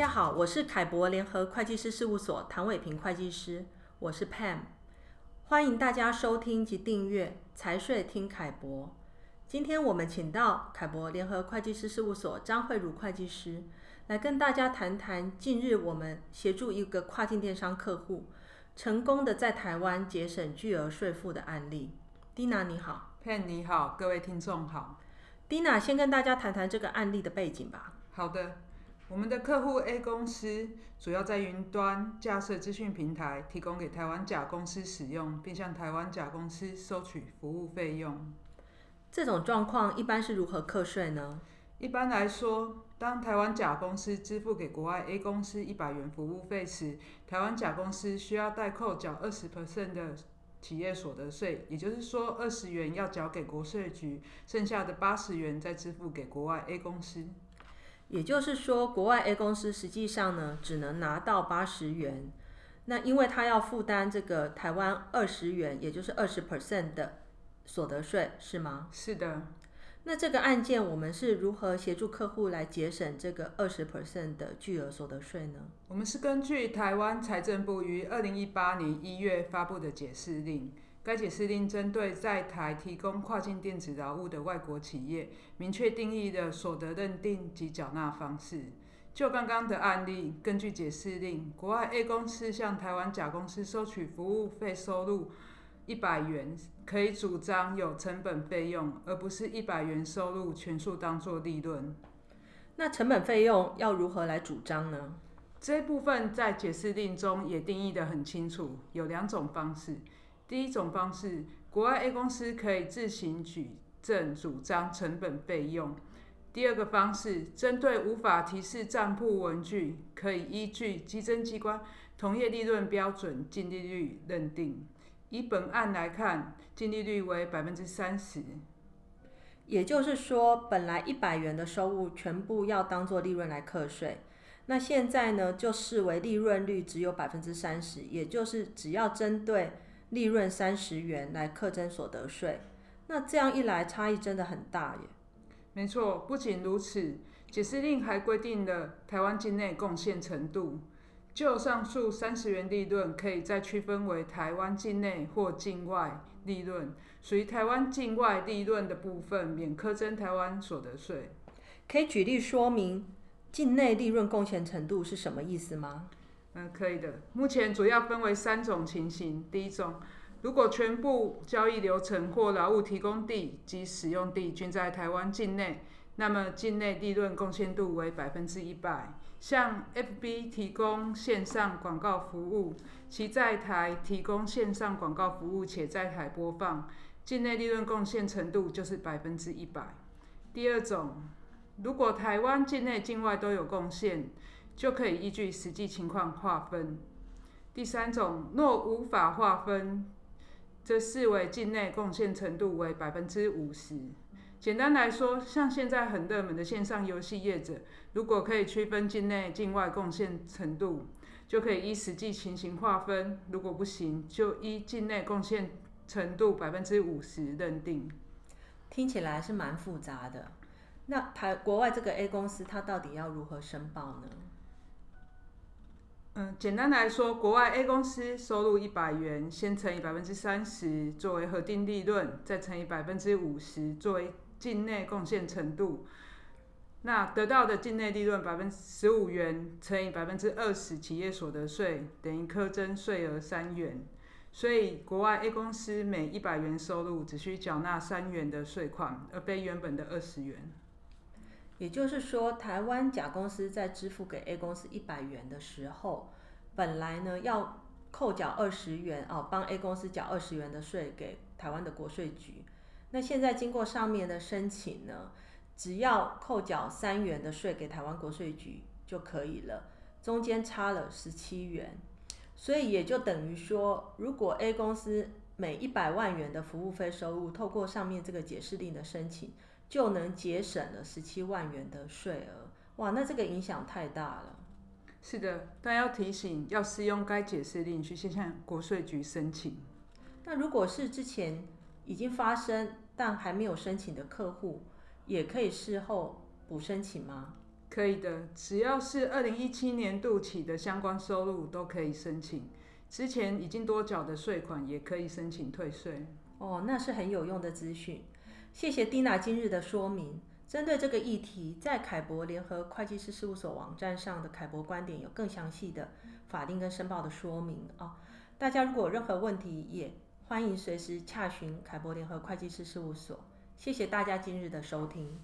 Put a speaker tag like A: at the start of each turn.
A: 家好，我是凯博联合会计师事务所唐伟平会计师，我是 Pam，欢迎大家收听及订阅财税听凯博。今天我们请到凯博联合会计师事务所张慧如会计师来跟大家谈谈近日我们协助一个跨境电商客户成功的在台湾节省巨额税负的案例。Dina 你好
B: ，Pam 你好，各位听众好。
A: Dina 先跟大家谈谈这个案例的背景吧。
B: 好的，我们的客户 A 公司主要在云端架设资讯平台，提供给台湾甲公司使用，并向台湾甲公司收取服务费用。
A: 这种状况一般是如何课税呢？
B: 一般来说，当台湾甲公司支付给国外 A 公司一百元服务费时，台湾甲公司需要代扣缴二十 percent 的企业所得税，也就是说，二十元要缴给国税局，剩下的八十元再支付给国外 A 公司。
A: 也就是说，国外 A 公司实际上呢，只能拿到八十元，那因为他要负担这个台湾二十元，也就是二十 percent 的。所得税是吗？
B: 是的。
A: 那这个案件我们是如何协助客户来节省这个二十 percent 的巨额所得税呢？
B: 我们是根据台湾财政部于二零一八年一月发布的解释令，该解释令针对在台提供跨境电子劳务的外国企业，明确定义的所得认定及缴纳方式。就刚刚的案例，根据解释令，国外 A 公司向台湾甲公司收取服务费收入。一百元可以主张有成本费用，而不是一百元收入全数当作利润。
A: 那成本费用要如何来主张呢？
B: 这部分在解释令中也定义得很清楚，有两种方式。第一种方式，国外 A 公司可以自行举证主张成本费用；第二个方式，针对无法提示账簿文具，可以依据稽征机关同业利润标准净利率认定。以本案来看，净利率为百分之三十，
A: 也就是说，本来一百元的收入全部要当做利润来课税，那现在呢，就视为利润率只有百分之三十，也就是只要针对利润三十元来课征所得税。那这样一来，差异真的很大耶。
B: 没错，不仅如此，解释令还规定了台湾境内贡献程度。就上述三十元利润，可以再区分为台湾境内或境外利润。属于台湾境外利润的部分，免课征台湾所得税。
A: 可以举例说明境内利润贡献程度是什么意思吗？
B: 嗯，可以的。目前主要分为三种情形。第一种，如果全部交易流程或劳务提供地及使用地均在台湾境内，那么境内利润贡献度为百分之一百。向 FB 提供线上广告服务，其在台提供线上广告服务且在台播放，境内利润贡献程度就是百分之一百。第二种，如果台湾境内境外都有贡献，就可以依据实际情况划分。第三种，若无法划分，则视为境内贡献程度为百分之五十。简单来说，像现在很热门的线上游戏业者，如果可以区分境内、境外贡献程度，就可以依实际情形划分；如果不行，就依境内贡献程度百分之五十认定。
A: 听起来是蛮复杂的。那台国外这个 A 公司，它到底要如何申报呢？
B: 嗯，简单来说，国外 A 公司收入一百元，先乘以百分之三十作为核定利润，再乘以百分之五十作为境内贡献程度，那得到的境内利润百分之十五元乘以百分之二十企业所得税，等于课征税额三元。所以国外 A 公司每一百元收入只需缴纳三元的税款，而非原本的二十元。
A: 也就是说，台湾甲公司在支付给 A 公司一百元的时候，本来呢要扣缴二十元哦，帮 A 公司缴二十元的税给台湾的国税局。那现在经过上面的申请呢，只要扣缴三元的税给台湾国税局就可以了，中间差了十七元，所以也就等于说，如果 A 公司每一百万元的服务费收入，透过上面这个解释令的申请，就能节省了十七万元的税额。哇，那这个影响太大了。
B: 是的，但要提醒，要适用该解释令去先向国税局申请。
A: 那如果是之前已经发生但还没有申请的客户，也可以事后补申请吗？
B: 可以的，只要是二零一七年度起的相关收入都可以申请。之前已经多缴的税款也可以申请退税。
A: 哦，那是很有用的资讯。谢谢蒂娜今日的说明。针对这个议题，在凯博联合会计师事务所网站上的凯博观点有更详细的法定跟申报的说明啊、哦。大家如果有任何问题，也欢迎随时洽询凯博联合会计师事务所。谢谢大家今日的收听。